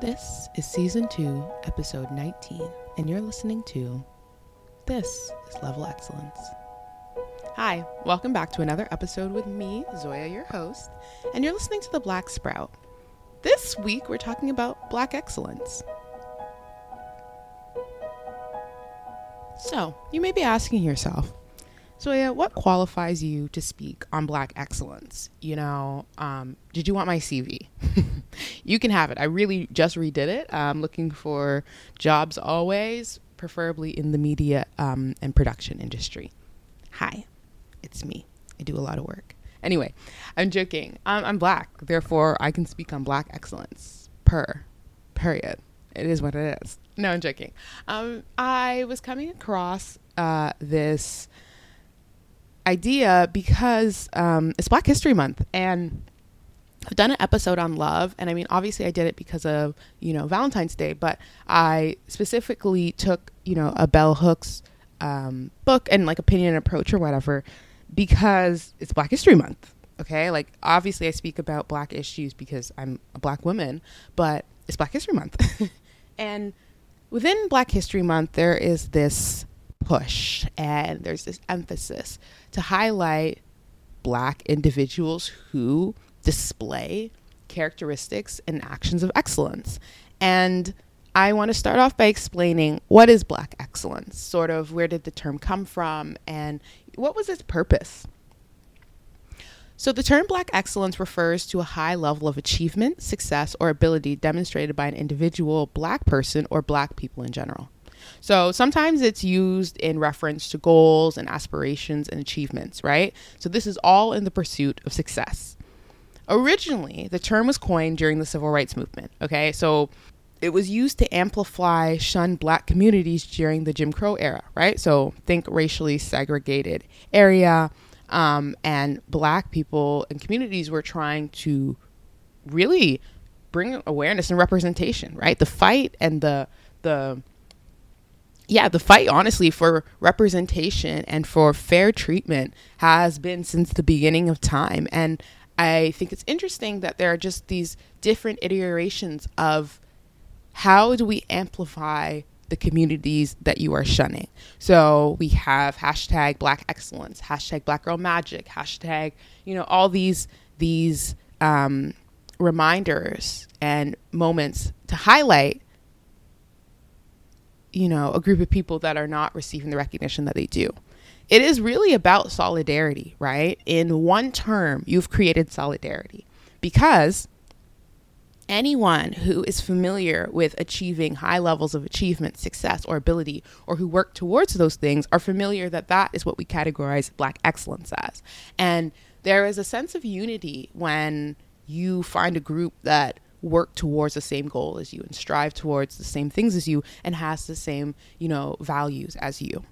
This is season two, episode 19, and you're listening to This is Level Excellence. Hi, welcome back to another episode with me, Zoya, your host, and you're listening to The Black Sprout. This week, we're talking about Black excellence. So, you may be asking yourself, Zoya, what qualifies you to speak on Black excellence? You know, um, did you want my CV? You can have it. I really just redid it. I'm looking for jobs always, preferably in the media um, and production industry. Hi, it's me. I do a lot of work. Anyway, I'm joking. Um, I'm black, therefore I can speak on black excellence. Per, period. It is what it is. No, I'm joking. Um, I was coming across uh, this idea because um, it's Black History Month and I've done an episode on love, and I mean, obviously, I did it because of you know Valentine's Day, but I specifically took you know a bell hooks um, book and like opinion and approach or whatever because it's Black History Month. Okay, like obviously, I speak about Black issues because I'm a Black woman, but it's Black History Month, and within Black History Month, there is this push and there's this emphasis to highlight Black individuals who display characteristics and actions of excellence. And I want to start off by explaining what is Black excellence, sort of where did the term come from, and what was its purpose. So, the term Black excellence refers to a high level of achievement, success, or ability demonstrated by an individual Black person or Black people in general. So sometimes it's used in reference to goals and aspirations and achievements, right? So this is all in the pursuit of success. Originally, the term was coined during the civil rights movement, okay? So it was used to amplify shunned black communities during the Jim Crow era, right? So think racially segregated area, um, and black people and communities were trying to really bring awareness and representation, right? The fight and the the yeah, the fight, honestly, for representation and for fair treatment has been since the beginning of time. And I think it's interesting that there are just these different iterations of how do we amplify the communities that you are shunning. So we have hashtag Black Excellence, hashtag Black Girl Magic, hashtag you know all these these um, reminders and moments to highlight you know, a group of people that are not receiving the recognition that they do. It is really about solidarity, right? In one term, you've created solidarity because anyone who is familiar with achieving high levels of achievement, success, or ability, or who work towards those things are familiar that that is what we categorize Black excellence as. And there is a sense of unity when you find a group that work towards the same goal as you and strive towards the same things as you and has the same, you know, values as you.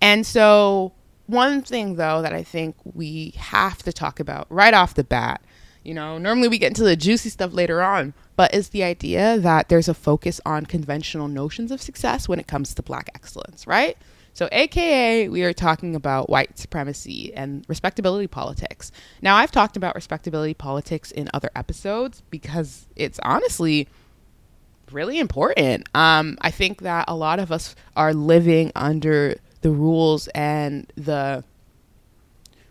And so one thing though that I think we have to talk about right off the bat, you know, normally we get into the juicy stuff later on, but is the idea that there's a focus on conventional notions of success when it comes to black excellence, right? So, AKA, we are talking about white supremacy and respectability politics. Now, I've talked about respectability politics in other episodes because it's honestly really important. Um, I think that a lot of us are living under the rules and the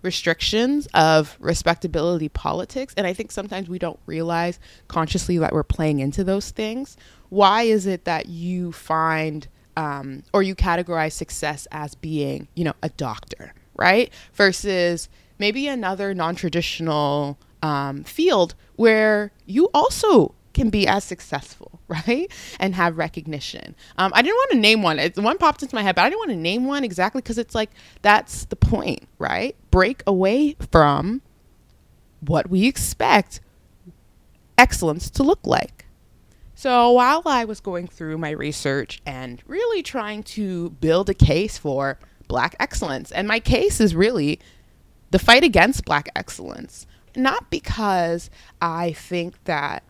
restrictions of respectability politics. And I think sometimes we don't realize consciously that we're playing into those things. Why is it that you find um, or you categorize success as being, you know, a doctor, right? Versus maybe another non traditional um, field where you also can be as successful, right? And have recognition. Um, I didn't want to name one. It, one popped into my head, but I didn't want to name one exactly because it's like that's the point, right? Break away from what we expect excellence to look like. So while I was going through my research and really trying to build a case for Black excellence, and my case is really the fight against Black excellence, not because I think that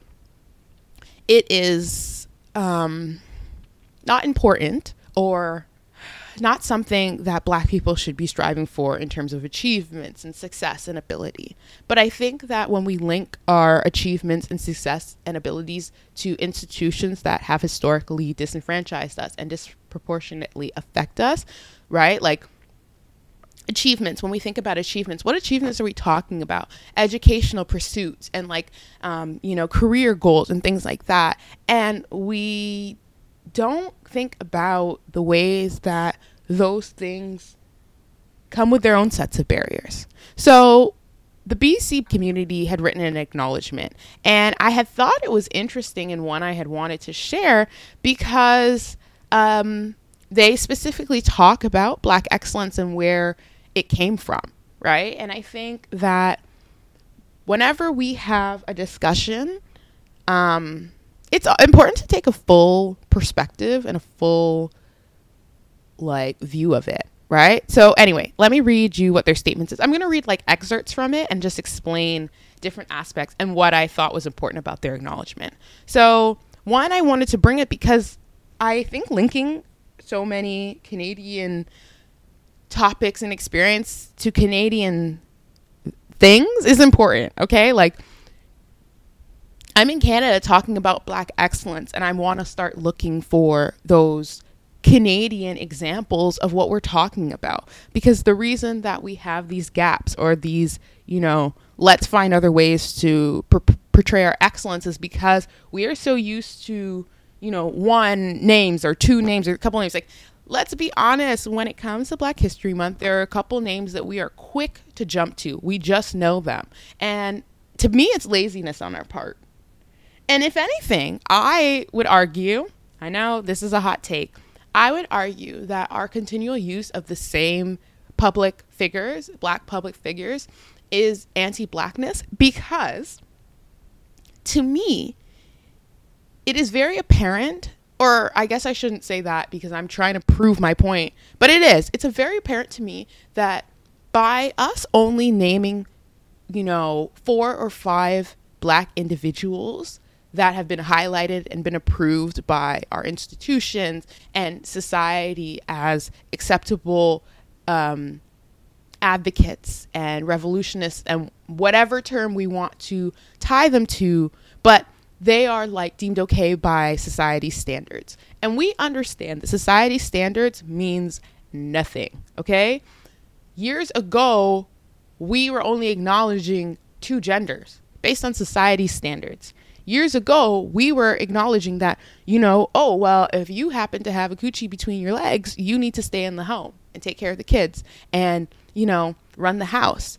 it is um, not important or not something that black people should be striving for in terms of achievements and success and ability. But I think that when we link our achievements and success and abilities to institutions that have historically disenfranchised us and disproportionately affect us, right? Like achievements when we think about achievements what achievements are we talking about? Educational pursuits and like um, you know career goals and things like that. And we don't think about the ways that those things come with their own sets of barriers. So the BC community had written an acknowledgement, and I had thought it was interesting and one I had wanted to share because um, they specifically talk about Black excellence and where it came from, right? And I think that whenever we have a discussion, um, it's important to take a full perspective and a full like view of it, right? So anyway, let me read you what their statements is. I'm going to read like excerpts from it and just explain different aspects and what I thought was important about their acknowledgement. So, one I wanted to bring it because I think linking so many Canadian topics and experience to Canadian things is important, okay? Like I'm in Canada talking about black excellence and I want to start looking for those Canadian examples of what we're talking about because the reason that we have these gaps or these, you know, let's find other ways to per- portray our excellence is because we are so used to, you know, one names or two names or a couple names like let's be honest, when it comes to Black History Month, there are a couple names that we are quick to jump to. We just know them. And to me, it's laziness on our part. And if anything, I would argue, I know this is a hot take, I would argue that our continual use of the same public figures, black public figures, is anti blackness because to me, it is very apparent or I guess I shouldn't say that because I'm trying to prove my point, but it is. It's a very apparent to me that by us only naming, you know, four or five black individuals that have been highlighted and been approved by our institutions and society as acceptable um, advocates and revolutionists and whatever term we want to tie them to, but they are like deemed okay by society standards. And we understand that society standards means nothing, okay? Years ago, we were only acknowledging two genders based on society standards. Years ago, we were acknowledging that, you know, oh, well, if you happen to have a coochie between your legs, you need to stay in the home and take care of the kids and, you know, run the house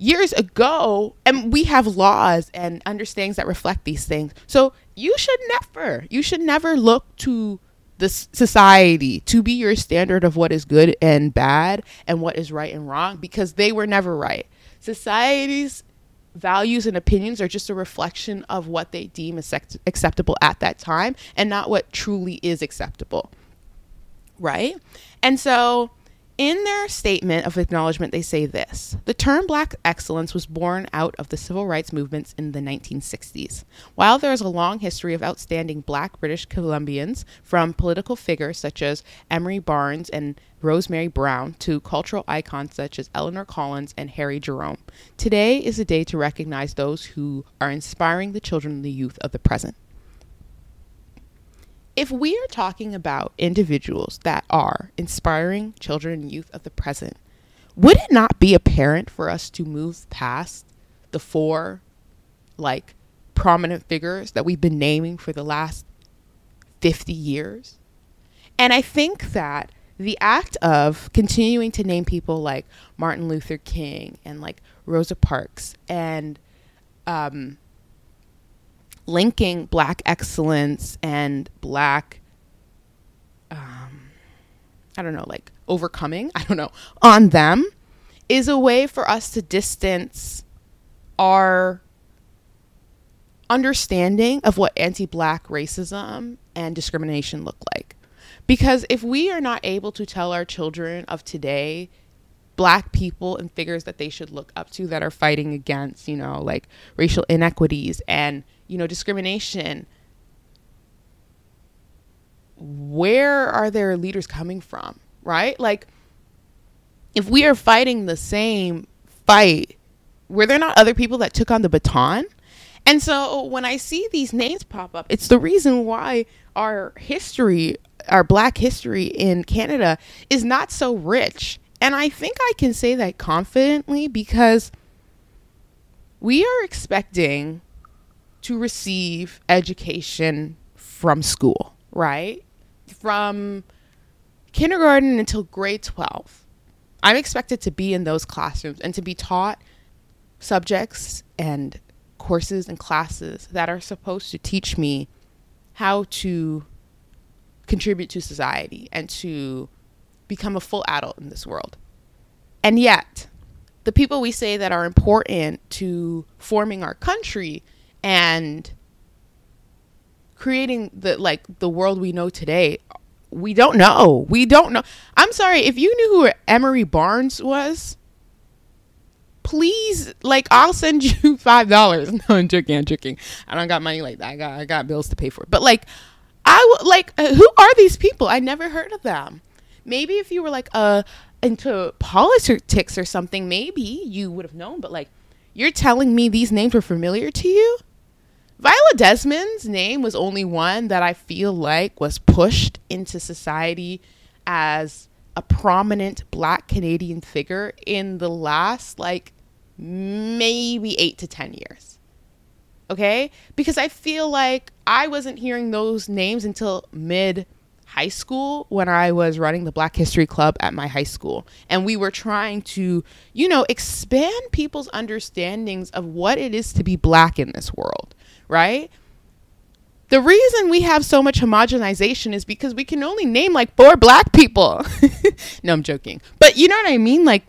years ago, and we have laws and understandings that reflect these things. So you should never, you should never look to the society to be your standard of what is good and bad and what is right and wrong because they were never right. Society's values and opinions are just a reflection of what they deem accept- acceptable at that time and not what truly is acceptable. Right? And so in their statement of acknowledgement, they say this The term black excellence was born out of the civil rights movements in the 1960s. While there is a long history of outstanding black British Columbians, from political figures such as Emery Barnes and Rosemary Brown to cultural icons such as Eleanor Collins and Harry Jerome, today is a day to recognize those who are inspiring the children and the youth of the present if we are talking about individuals that are inspiring children and youth of the present, would it not be apparent for us to move past the four like prominent figures that we've been naming for the last 50 years? And I think that the act of continuing to name people like Martin Luther King and like Rosa Parks and um, linking black excellence and black um, I don't know, like overcoming, I don't know, on them is a way for us to distance our understanding of what anti black racism and discrimination look like. Because if we are not able to tell our children of today black people and figures that they should look up to that are fighting against, you know, like racial inequities and you know, discrimination, where are their leaders coming from, right? Like, if we are fighting the same fight, were there not other people that took on the baton? And so when I see these names pop up, it's the reason why our history, our black history in Canada is not so rich. And I think I can say that confidently because we are expecting to receive education from school, right? From kindergarten until grade 12. I'm expected to be in those classrooms and to be taught subjects and courses and classes that are supposed to teach me how to contribute to society and to become a full adult in this world. And yet, the people we say that are important to forming our country and creating the like the world we know today we don't know. We don't know. I'm sorry if you knew who emery barnes was please like i'll send you five dollars. No i'm joking i'm joking. I don't got money like that. I got i got bills to pay for. But like i would like uh, who are these people? I never heard of them. Maybe if you were like uh into politics or something maybe you would have known. But like you're telling me these names were familiar to you viola desmond's name was only one that i feel like was pushed into society as a prominent black Canadian figure in the last like maybe eight to 10 years. Okay? Because I feel like I wasn't hearing those names until mid high school when I was running the Black History Club at my high school. And we were trying to, you know, expand people's understandings of what it is to be black in this world, right? The reason we have so much homogenization is because we can only name like four black people. no, I'm joking. But you know what I mean? Like,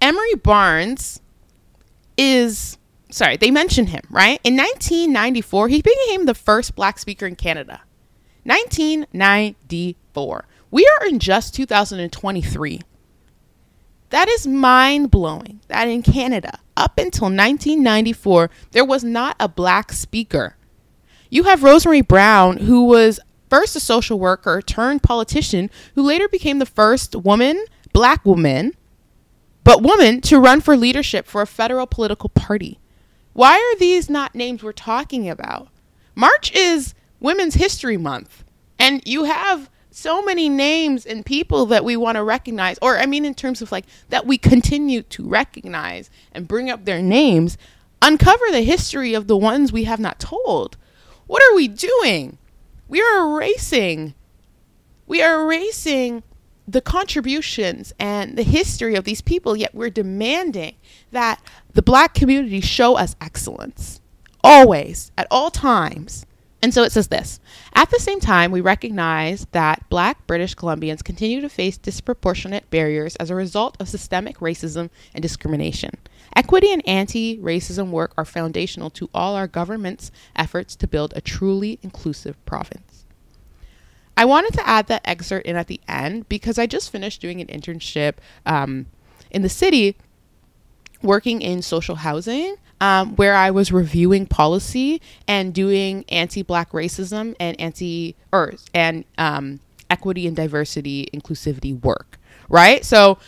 Emery Barnes is sorry, they mention him, right? In 1994, he became the first black speaker in Canada. 1994. We are in just 2023. That is mind blowing that in Canada, up until 1994, there was not a black speaker. You have Rosemary Brown, who was first a social worker turned politician, who later became the first woman, black woman, but woman to run for leadership for a federal political party. Why are these not names we're talking about? March is Women's History Month, and you have so many names and people that we want to recognize, or I mean, in terms of like that we continue to recognize and bring up their names, uncover the history of the ones we have not told. What are we doing? We are erasing. We are erasing the contributions and the history of these people, yet we're demanding that the black community show us excellence always, at all times. And so it says this At the same time, we recognize that black British Columbians continue to face disproportionate barriers as a result of systemic racism and discrimination. Equity and anti racism work are foundational to all our government's efforts to build a truly inclusive province. I wanted to add that excerpt in at the end because I just finished doing an internship um, in the city working in social housing um, where I was reviewing policy and doing anti-black racism and anti or and um, equity and diversity inclusivity work. Right, so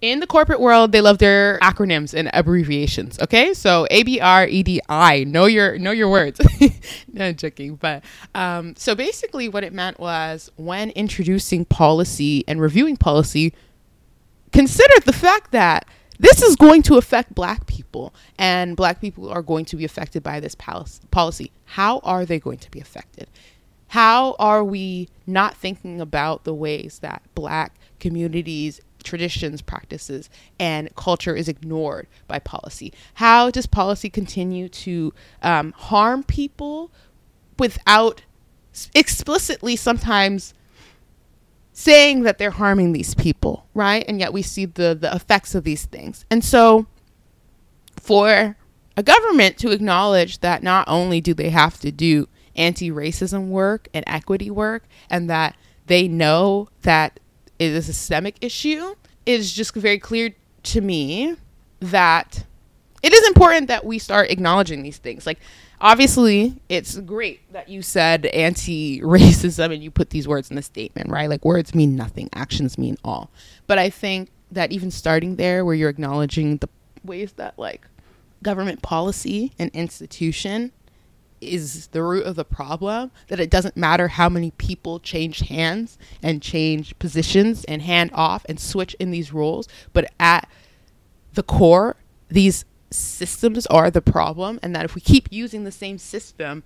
in the corporate world, they love their acronyms and abbreviations. Okay, so A B R E D I. Know your know your words. no I'm joking, but um, so basically, what it meant was when introducing policy and reviewing policy, consider the fact that this is going to affect Black people, and Black people are going to be affected by this policy. How are they going to be affected? How are we not thinking about the ways that Black communities traditions, practices, and culture is ignored by policy? How does policy continue to um, harm people without explicitly sometimes saying that they're harming these people, right? And yet we see the the effects of these things. And so for a government to acknowledge that not only do they have to do anti-racism work and equity work and that they know that it is a systemic issue, it is just very clear to me that it is important that we start acknowledging these things. Like, obviously, it's great that you said anti racism and you put these words in the statement, right? Like, words mean nothing, actions mean all. But I think that even starting there, where you're acknowledging the ways that, like, government policy and institution is the root of the problem that it doesn't matter how many people change hands and change positions and hand off and switch in these roles but at the core these systems are the problem and that if we keep using the same system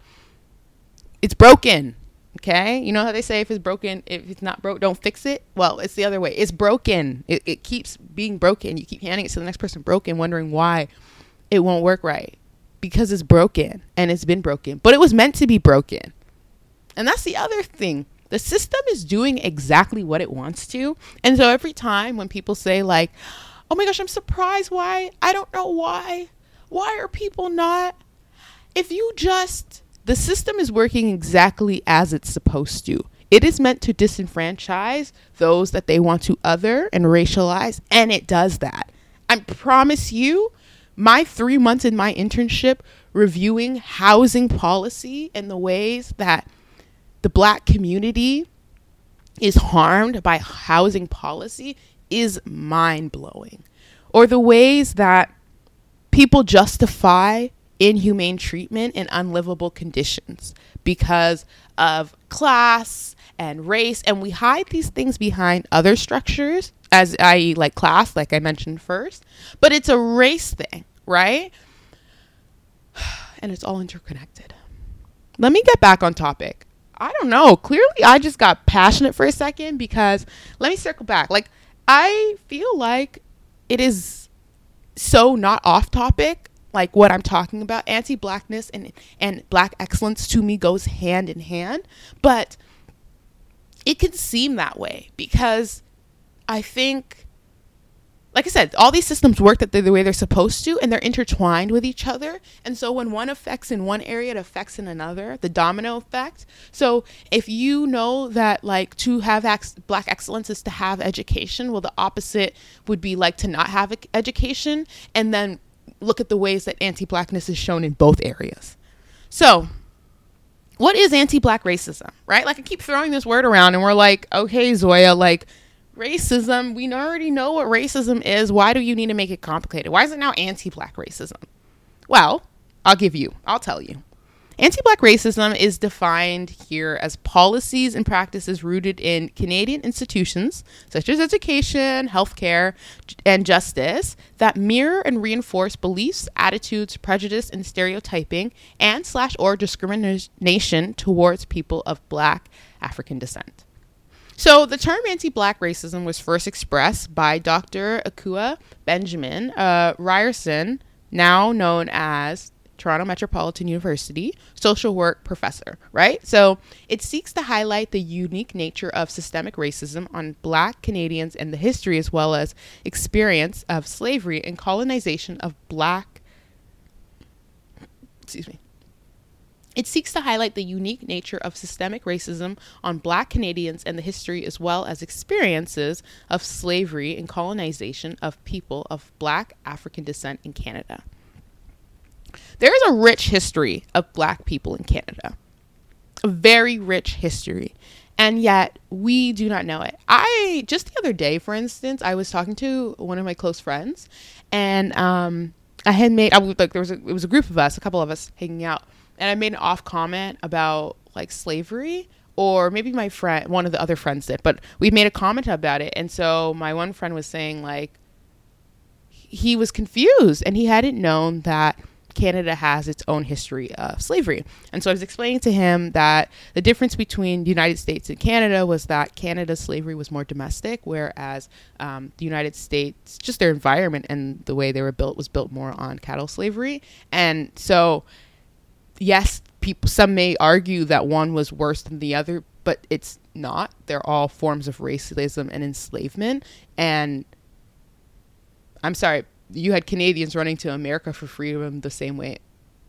it's broken okay you know how they say if it's broken if it's not broke don't fix it well it's the other way it's broken it, it keeps being broken you keep handing it to the next person broken wondering why it won't work right because it's broken and it's been broken, but it was meant to be broken. And that's the other thing. The system is doing exactly what it wants to. And so every time when people say, like, oh my gosh, I'm surprised why, I don't know why. Why are people not? If you just, the system is working exactly as it's supposed to. It is meant to disenfranchise those that they want to other and racialize, and it does that. I promise you, my three months in my internship reviewing housing policy and the ways that the black community is harmed by housing policy is mind blowing. Or the ways that people justify inhumane treatment in unlivable conditions because of class and race. And we hide these things behind other structures, as i.e., like class, like I mentioned first. But it's a race thing right? And it's all interconnected. Let me get back on topic. I don't know. Clearly, I just got passionate for a second because let me circle back. Like, I feel like it is so not off topic like what I'm talking about. Anti-blackness and and black excellence to me goes hand in hand, but it can seem that way because I think like I said, all these systems work that the way they're supposed to, and they're intertwined with each other. And so when one affects in one area, it affects in another, the domino effect. So if you know that like to have ex- black excellence is to have education, well, the opposite would be like to not have education, and then look at the ways that anti-blackness is shown in both areas. So what is anti-black racism, right? Like I keep throwing this word around, and we're like, okay, Zoya, like racism, we already know what racism is. Why do you need to make it complicated? Why is it now anti black racism? Well, I'll give you, I'll tell you. Anti black racism is defined here as policies and practices rooted in Canadian institutions such as education, healthcare, and justice that mirror and reinforce beliefs, attitudes, prejudice, and stereotyping and slash or discrimination towards people of black African descent. So the term anti-black racism was first expressed by Dr. Akua Benjamin uh, Ryerson, now known as Toronto Metropolitan University social work professor, right? So it seeks to highlight the unique nature of systemic racism on black Canadians and the history as well as experience of slavery and colonization of black excuse me it seeks to highlight the unique nature of systemic racism on black Canadians and the history as well as experiences of slavery and colonization of people of black African descent in Canada. There is a rich history of black people in Canada, a very rich history, and yet we do not know it. I just the other day, for instance, I was talking to one of my close friends, and um, I had made I was like there was a, it was a group of us, a couple of us hanging out, and I made an off comment about like slavery or maybe my friend one of the other friends did but we made a comment about it and so my one friend was saying like he was confused and he hadn't known that Canada has its own history of slavery. And so I was explaining to him that the difference between the United States and Canada was that Canada's slavery was more domestic, whereas um, the United States, just their environment and the way they were built, was built more on chattel slavery. And so yes, people some may argue that one was worse than the other, but it's not. They're all forms of racism and enslavement. And I'm sorry, you had Canadians running to America for freedom the same way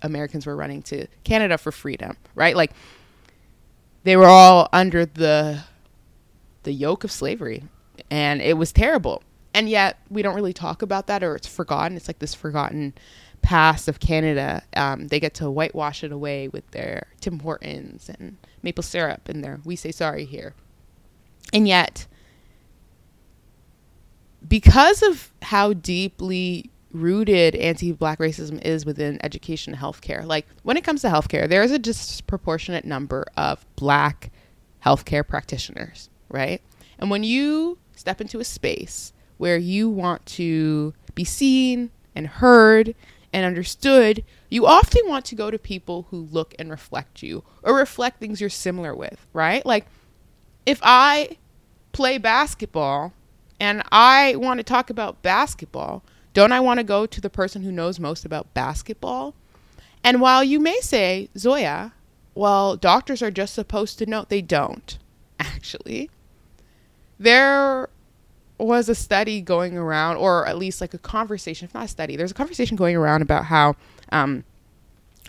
Americans were running to Canada for freedom, right? Like they were all under the the yoke of slavery and it was terrible. And yet we don't really talk about that or it's forgotten. It's like this forgotten past of Canada, um, they get to whitewash it away with their Tim Hortons and maple syrup and their we say sorry here. And yet, because of how deeply rooted anti-black racism is within education and healthcare. Like when it comes to healthcare, there is a disproportionate number of black healthcare practitioners, right? And when you step into a space where you want to be seen and heard and understood, you often want to go to people who look and reflect you or reflect things you're similar with, right? Like if I play basketball and I want to talk about basketball, don't I want to go to the person who knows most about basketball? And while you may say, Zoya, well, doctors are just supposed to know, they don't, actually. There was a study going around, or at least like a conversation, if not a study, there's a conversation going around about how um,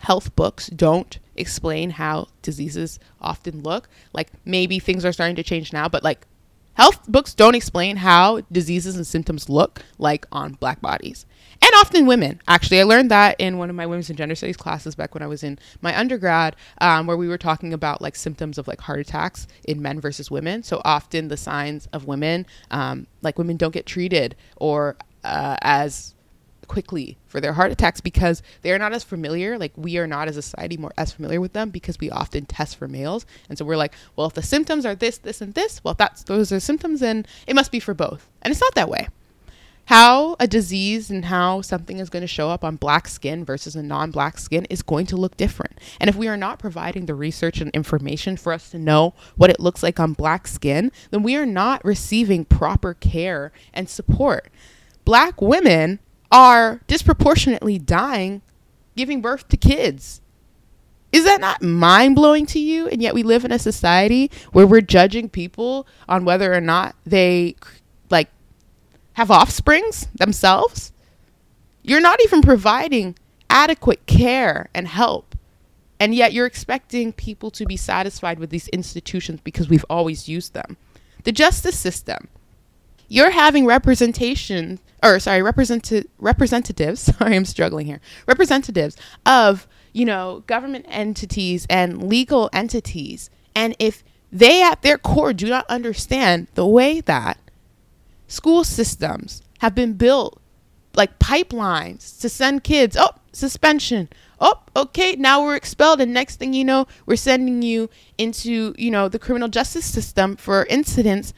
health books don't explain how diseases often look. Like maybe things are starting to change now, but like Health books don't explain how diseases and symptoms look like on black bodies. And often women. Actually, I learned that in one of my women's and gender studies classes back when I was in my undergrad, um, where we were talking about like symptoms of like heart attacks in men versus women. So often the signs of women, um, like women don't get treated or uh, as quickly for their heart attacks because they are not as familiar like we are not as a society more as familiar with them because we often test for males and so we're like well if the symptoms are this this and this well that's those are symptoms then it must be for both and it's not that way how a disease and how something is going to show up on black skin versus a non black skin is going to look different. And if we are not providing the research and information for us to know what it looks like on black skin, then we are not receiving proper care and support. Black women are disproportionately dying giving birth to kids. Is that not mind blowing to you? And yet we live in a society where we're judging people on whether or not they like have offsprings themselves. You're not even providing adequate care and help. And yet you're expecting people to be satisfied with these institutions because we've always used them. The justice system. You're having representation or sorry, represented representatives. Sorry, I'm struggling here. Representatives of you know government entities and legal entities, and if they at their core do not understand the way that school systems have been built like pipelines to send kids oh suspension oh okay now we're expelled and next thing you know we're sending you into you know the criminal justice system for incidents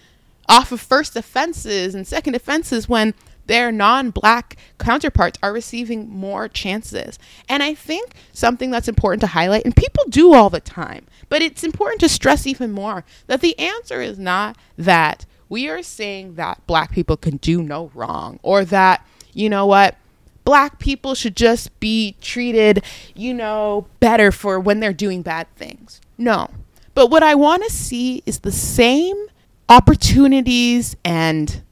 off of first offenses and second offenses when their non black counterparts are receiving more chances. And I think something that's important to highlight, and people do all the time, but it's important to stress even more that the answer is not that we are saying that black people can do no wrong or that, you know what, black people should just be treated, you know, better for when they're doing bad things. No. But what I want to see is the same opportunities and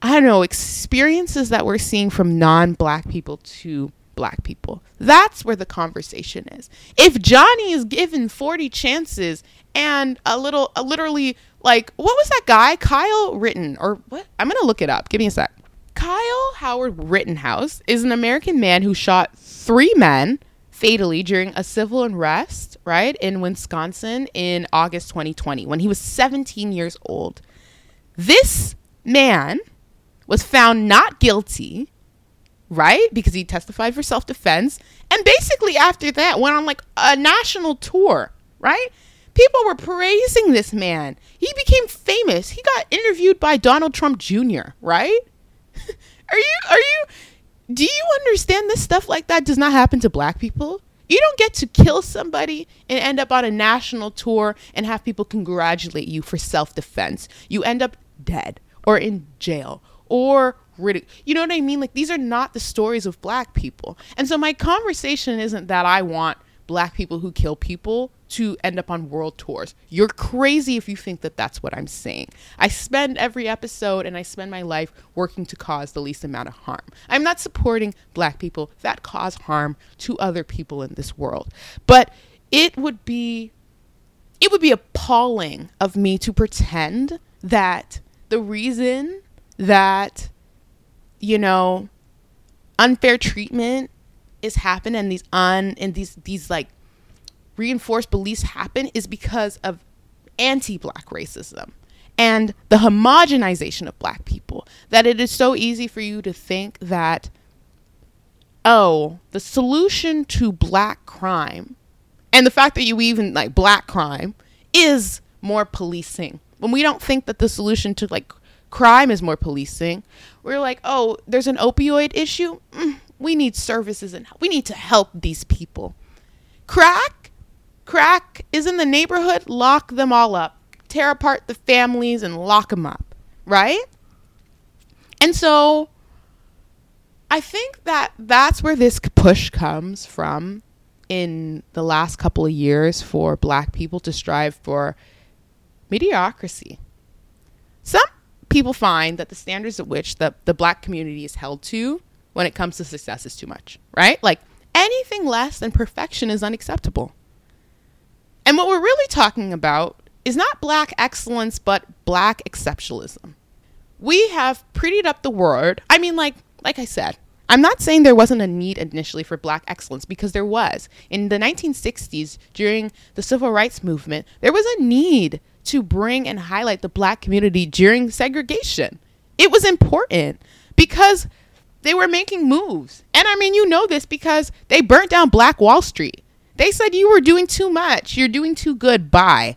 I don't know, experiences that we're seeing from non black people to black people. That's where the conversation is. If Johnny is given 40 chances and a little, a literally, like, what was that guy? Kyle Ritten, or what? I'm going to look it up. Give me a sec. Kyle Howard Rittenhouse is an American man who shot three men fatally during a civil unrest, right, in Wisconsin in August 2020 when he was 17 years old. This man was found not guilty, right? Because he testified for self defense. And basically, after that, went on like a national tour, right? People were praising this man. He became famous. He got interviewed by Donald Trump Jr., right? are you, are you, do you understand this stuff like that does not happen to black people? You don't get to kill somebody and end up on a national tour and have people congratulate you for self defense. You end up dead or in jail or ridicule. You know what I mean? Like these are not the stories of black people. And so my conversation isn't that I want black people who kill people to end up on world tours. You're crazy if you think that that's what I'm saying. I spend every episode and I spend my life working to cause the least amount of harm. I'm not supporting black people that cause harm to other people in this world. But it would be it would be appalling of me to pretend that the reason that, you know, unfair treatment is happen and these un and these these like reinforced beliefs happen is because of anti-black racism and the homogenization of black people that it is so easy for you to think that oh the solution to black crime and the fact that you even like black crime is more policing. When we don't think that the solution to like crime is more policing. We're like oh there's an opioid issue? Mm, we need services and we need to help these people. Crack? Crack is in the neighborhood? Lock them all up. Tear apart the families and lock them up, right? And so I think that that's where this push comes from in the last couple of years for black people to strive for mediocrity. Some people find that the standards at which the, the black community is held to when it comes to success is too much, right? Like anything less than perfection is unacceptable. And what we're really talking about is not black excellence, but black exceptionalism. We have prettied up the word. I mean, like, like I said, I'm not saying there wasn't a need initially for black excellence because there was. In the 1960s, during the civil rights movement, there was a need to bring and highlight the black community during segregation. It was important because they were making moves. And I mean, you know this because they burnt down Black Wall Street. They said you were doing too much, you're doing too good, bye.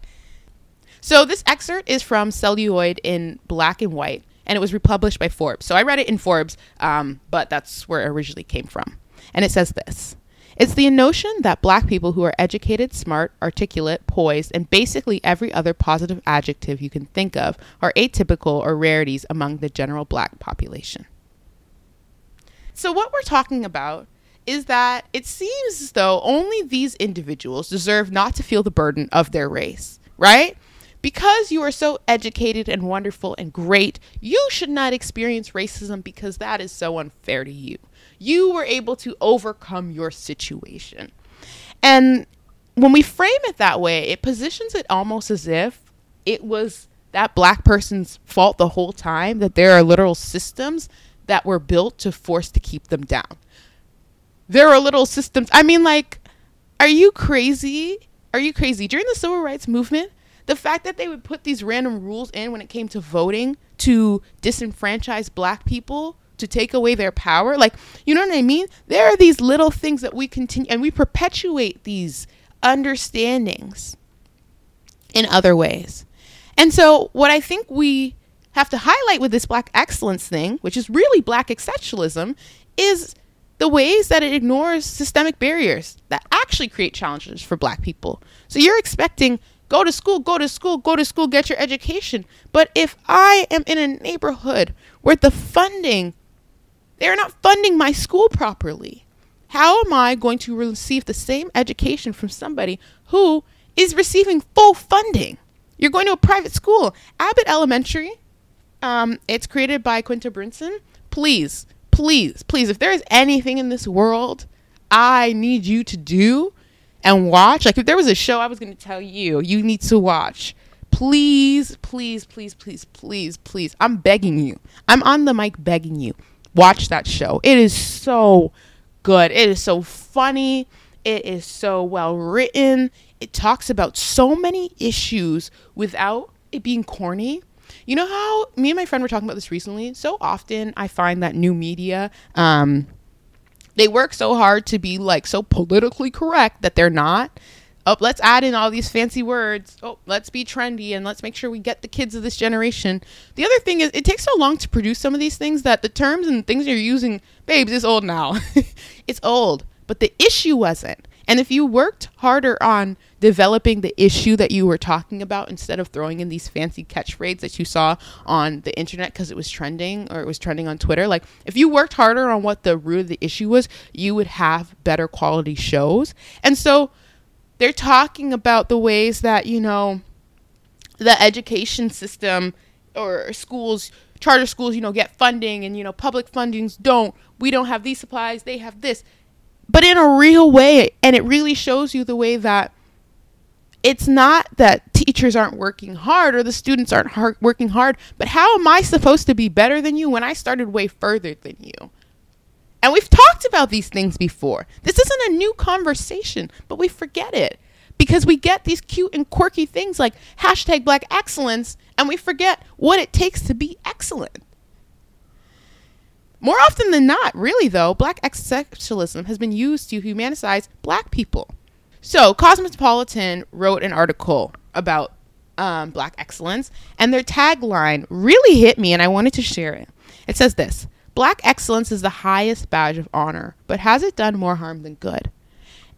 So this excerpt is from Celluloid in black and white, and it was republished by Forbes. So I read it in Forbes, um, but that's where it originally came from. And it says this. It's the notion that black people who are educated, smart, articulate, poised, and basically every other positive adjective you can think of are atypical or rarities among the general black population. So, what we're talking about is that it seems as though only these individuals deserve not to feel the burden of their race, right? Because you are so educated and wonderful and great, you should not experience racism because that is so unfair to you. You were able to overcome your situation. And when we frame it that way, it positions it almost as if it was that black person's fault the whole time, that there are literal systems that were built to force to keep them down. There are little systems. I mean, like, are you crazy? Are you crazy? During the civil rights movement, the fact that they would put these random rules in when it came to voting to disenfranchise black people to take away their power like you know what i mean? There are these little things that we continue and we perpetuate these understandings in other ways. And so what i think we have to highlight with this black excellence thing which is really black exceptionalism is the ways that it ignores systemic barriers that actually create challenges for black people. So you're expecting Go to school, go to school, go to school, get your education. But if I am in a neighborhood where the funding, they're not funding my school properly, how am I going to receive the same education from somebody who is receiving full funding? You're going to a private school, Abbott Elementary. Um, it's created by Quinta Brunson. Please, please, please, if there is anything in this world I need you to do and watch. Like if there was a show I was going to tell you, you need to watch. Please, please, please, please, please, please. I'm begging you. I'm on the mic begging you. Watch that show. It is so good. It is so funny. It is so well written. It talks about so many issues without it being corny. You know how me and my friend were talking about this recently? So often I find that new media, um, they work so hard to be like so politically correct that they're not. Oh, let's add in all these fancy words. Oh, let's be trendy and let's make sure we get the kids of this generation. The other thing is, it takes so long to produce some of these things that the terms and things you're using, babes, is old now. it's old. But the issue wasn't. And if you worked harder on developing the issue that you were talking about instead of throwing in these fancy catchphrases that you saw on the internet because it was trending or it was trending on Twitter, like if you worked harder on what the root of the issue was, you would have better quality shows. And so they're talking about the ways that, you know, the education system or schools charter schools you know get funding and you know public fundings don't we don't have these supplies they have this but in a real way. And it really shows you the way that it's not that teachers aren't working hard or the students aren't hard, working hard, but how am I supposed to be better than you when I started way further than you? And we've talked about these things before. This isn't a new conversation, but we forget it because we get these cute and quirky things like hashtag black excellence and we forget what it takes to be excellent. More often than not, really though, black exceptionalism has been used to humanize black people. So, Cosmopolitan wrote an article about um, black excellence, and their tagline really hit me, and I wanted to share it. It says this Black excellence is the highest badge of honor, but has it done more harm than good?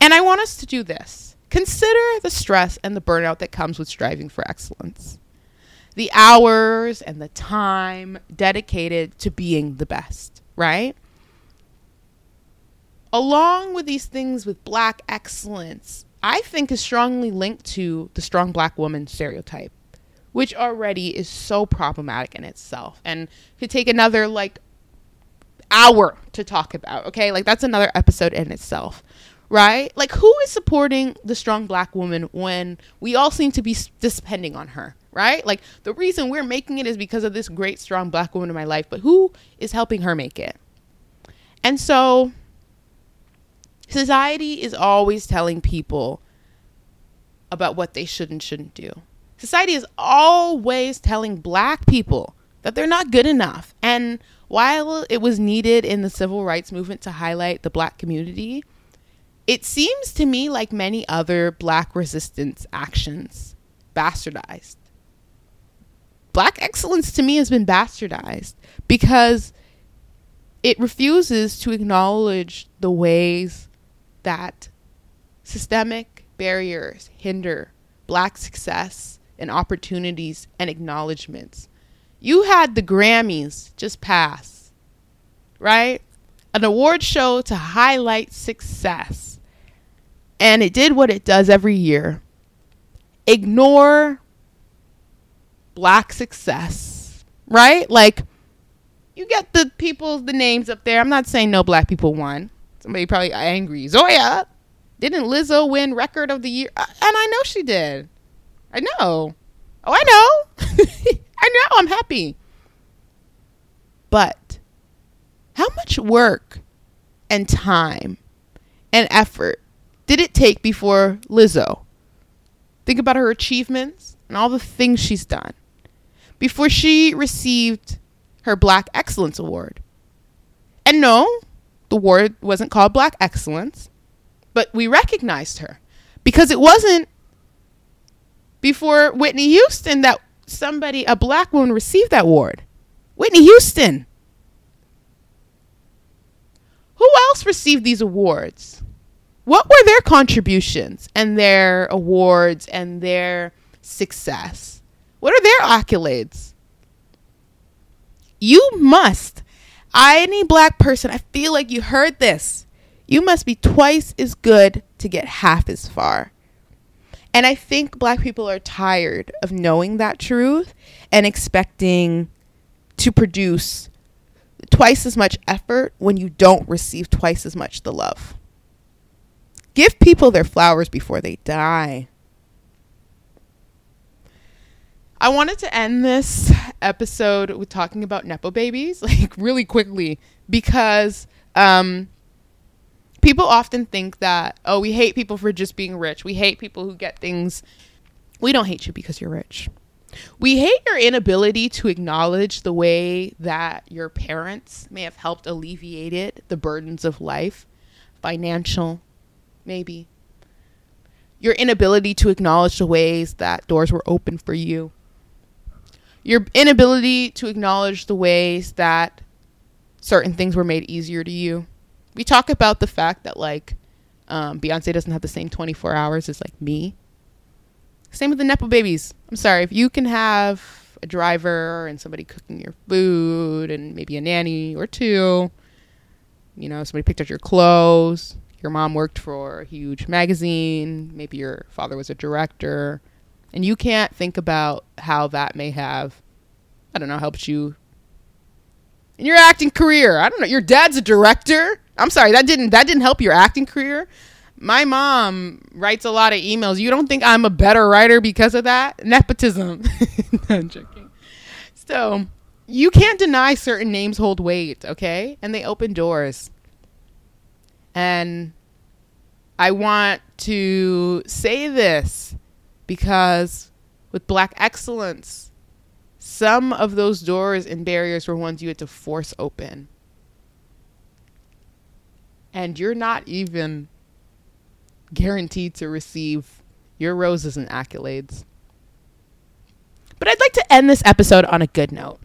And I want us to do this. Consider the stress and the burnout that comes with striving for excellence. The hours and the time dedicated to being the best, right? Along with these things with black excellence, I think is strongly linked to the strong black woman stereotype, which already is so problematic in itself and could take another like hour to talk about. Okay, like that's another episode in itself, right? Like, who is supporting the strong black woman when we all seem to be depending on her, right? Like, the reason we're making it is because of this great, strong black woman in my life, but who is helping her make it? And so, society is always telling people about what they should and shouldn't do. Society is always telling black people that they're not good enough. And while it was needed in the civil rights movement to highlight the black community, it seems to me like many other black resistance actions bastardized. Black excellence to me has been bastardized because it refuses to acknowledge the ways that systemic barriers hinder black success and opportunities and acknowledgments. You had the Grammys just pass, right? An award show to highlight success. And it did what it does every year ignore black success, right? Like, you get the people, the names up there. I'm not saying no black people won. Somebody probably angry. Zoya, didn't Lizzo win record of the year? Uh, and I know she did. I know. Oh, I know. I know. I'm happy. But how much work and time and effort did it take before Lizzo? Think about her achievements and all the things she's done. Before she received her Black Excellence Award. And no, the award wasn't called Black Excellence, but we recognized her because it wasn't before Whitney Houston that somebody, a black woman, received that award. Whitney Houston. Who else received these awards? What were their contributions and their awards and their success? What are their accolades? You must any black person, I feel like you heard this. You must be twice as good to get half as far. And I think black people are tired of knowing that truth and expecting to produce twice as much effort when you don't receive twice as much the love. Give people their flowers before they die. I wanted to end this episode with talking about nepo babies, like really quickly, because um, people often think that oh, we hate people for just being rich. We hate people who get things. We don't hate you because you're rich. We hate your inability to acknowledge the way that your parents may have helped alleviated the burdens of life, financial, maybe. Your inability to acknowledge the ways that doors were open for you your inability to acknowledge the ways that certain things were made easier to you. We talk about the fact that like um, Beyonce doesn't have the same 24 hours as like me. Same with the Nepo babies. I'm sorry, if you can have a driver and somebody cooking your food and maybe a nanny or two, you know, somebody picked up your clothes, your mom worked for a huge magazine, maybe your father was a director and you can't think about how that may have, I don't know, helped you in your acting career. I don't know. Your dad's a director. I'm sorry, that didn't that didn't help your acting career. My mom writes a lot of emails. You don't think I'm a better writer because of that? Nepotism. I'm joking. So you can't deny certain names hold weight, okay? And they open doors. And I want to say this because with black excellence, some of those doors and barriers were ones you had to force open. And you're not even guaranteed to receive your roses and accolades. But I'd like to end this episode on a good note.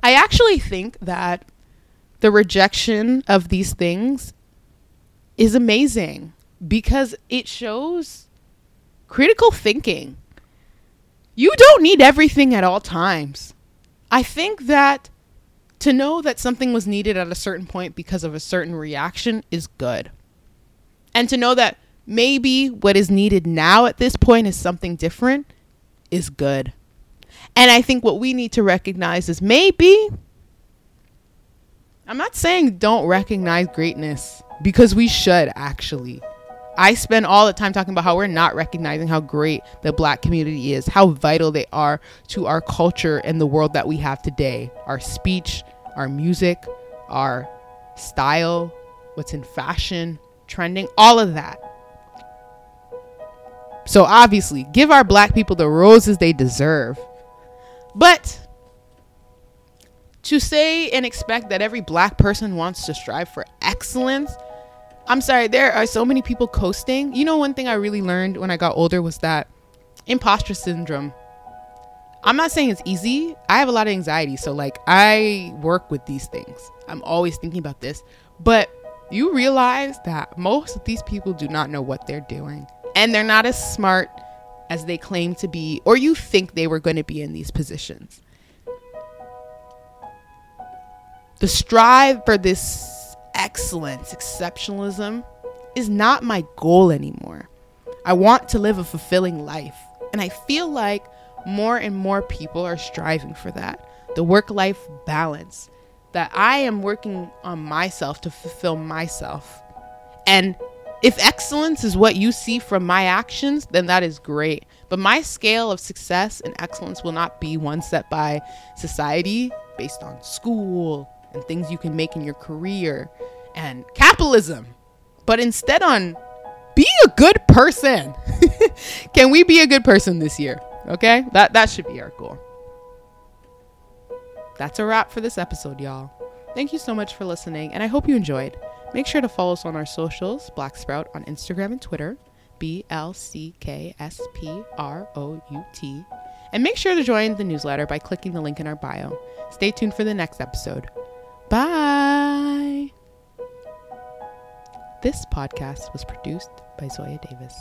I actually think that the rejection of these things is amazing because it shows critical thinking. You don't need everything at all times. I think that to know that something was needed at a certain point because of a certain reaction is good. And to know that maybe what is needed now at this point is something different is good. And I think what we need to recognize is maybe, I'm not saying don't recognize greatness because we should actually. I spend all the time talking about how we're not recognizing how great the black community is, how vital they are to our culture and the world that we have today. Our speech, our music, our style, what's in fashion, trending, all of that. So obviously, give our black people the roses they deserve. But to say and expect that every black person wants to strive for excellence I'm sorry, there are so many people coasting. You know, one thing I really learned when I got older was that imposter syndrome. I'm not saying it's easy. I have a lot of anxiety. So, like, I work with these things. I'm always thinking about this. But you realize that most of these people do not know what they're doing. And they're not as smart as they claim to be, or you think they were going to be in these positions. The strive for this excellence, exceptionalism is not my goal anymore. I want to live a fulfilling life. And I feel like more and more people are striving for that the work life balance. That I am working on myself to fulfill myself. And if excellence is what you see from my actions, then that is great. But my scale of success and excellence will not be one set by society based on school, and things you can make in your career and capitalism, but instead on be a good person. can we be a good person this year? Okay? That that should be our goal. That's a wrap for this episode, y'all. Thank you so much for listening, and I hope you enjoyed. Make sure to follow us on our socials, Black Sprout on Instagram and Twitter, B L C K S P R O U T. And make sure to join the newsletter by clicking the link in our bio. Stay tuned for the next episode. Bye. This podcast was produced by Zoya Davis.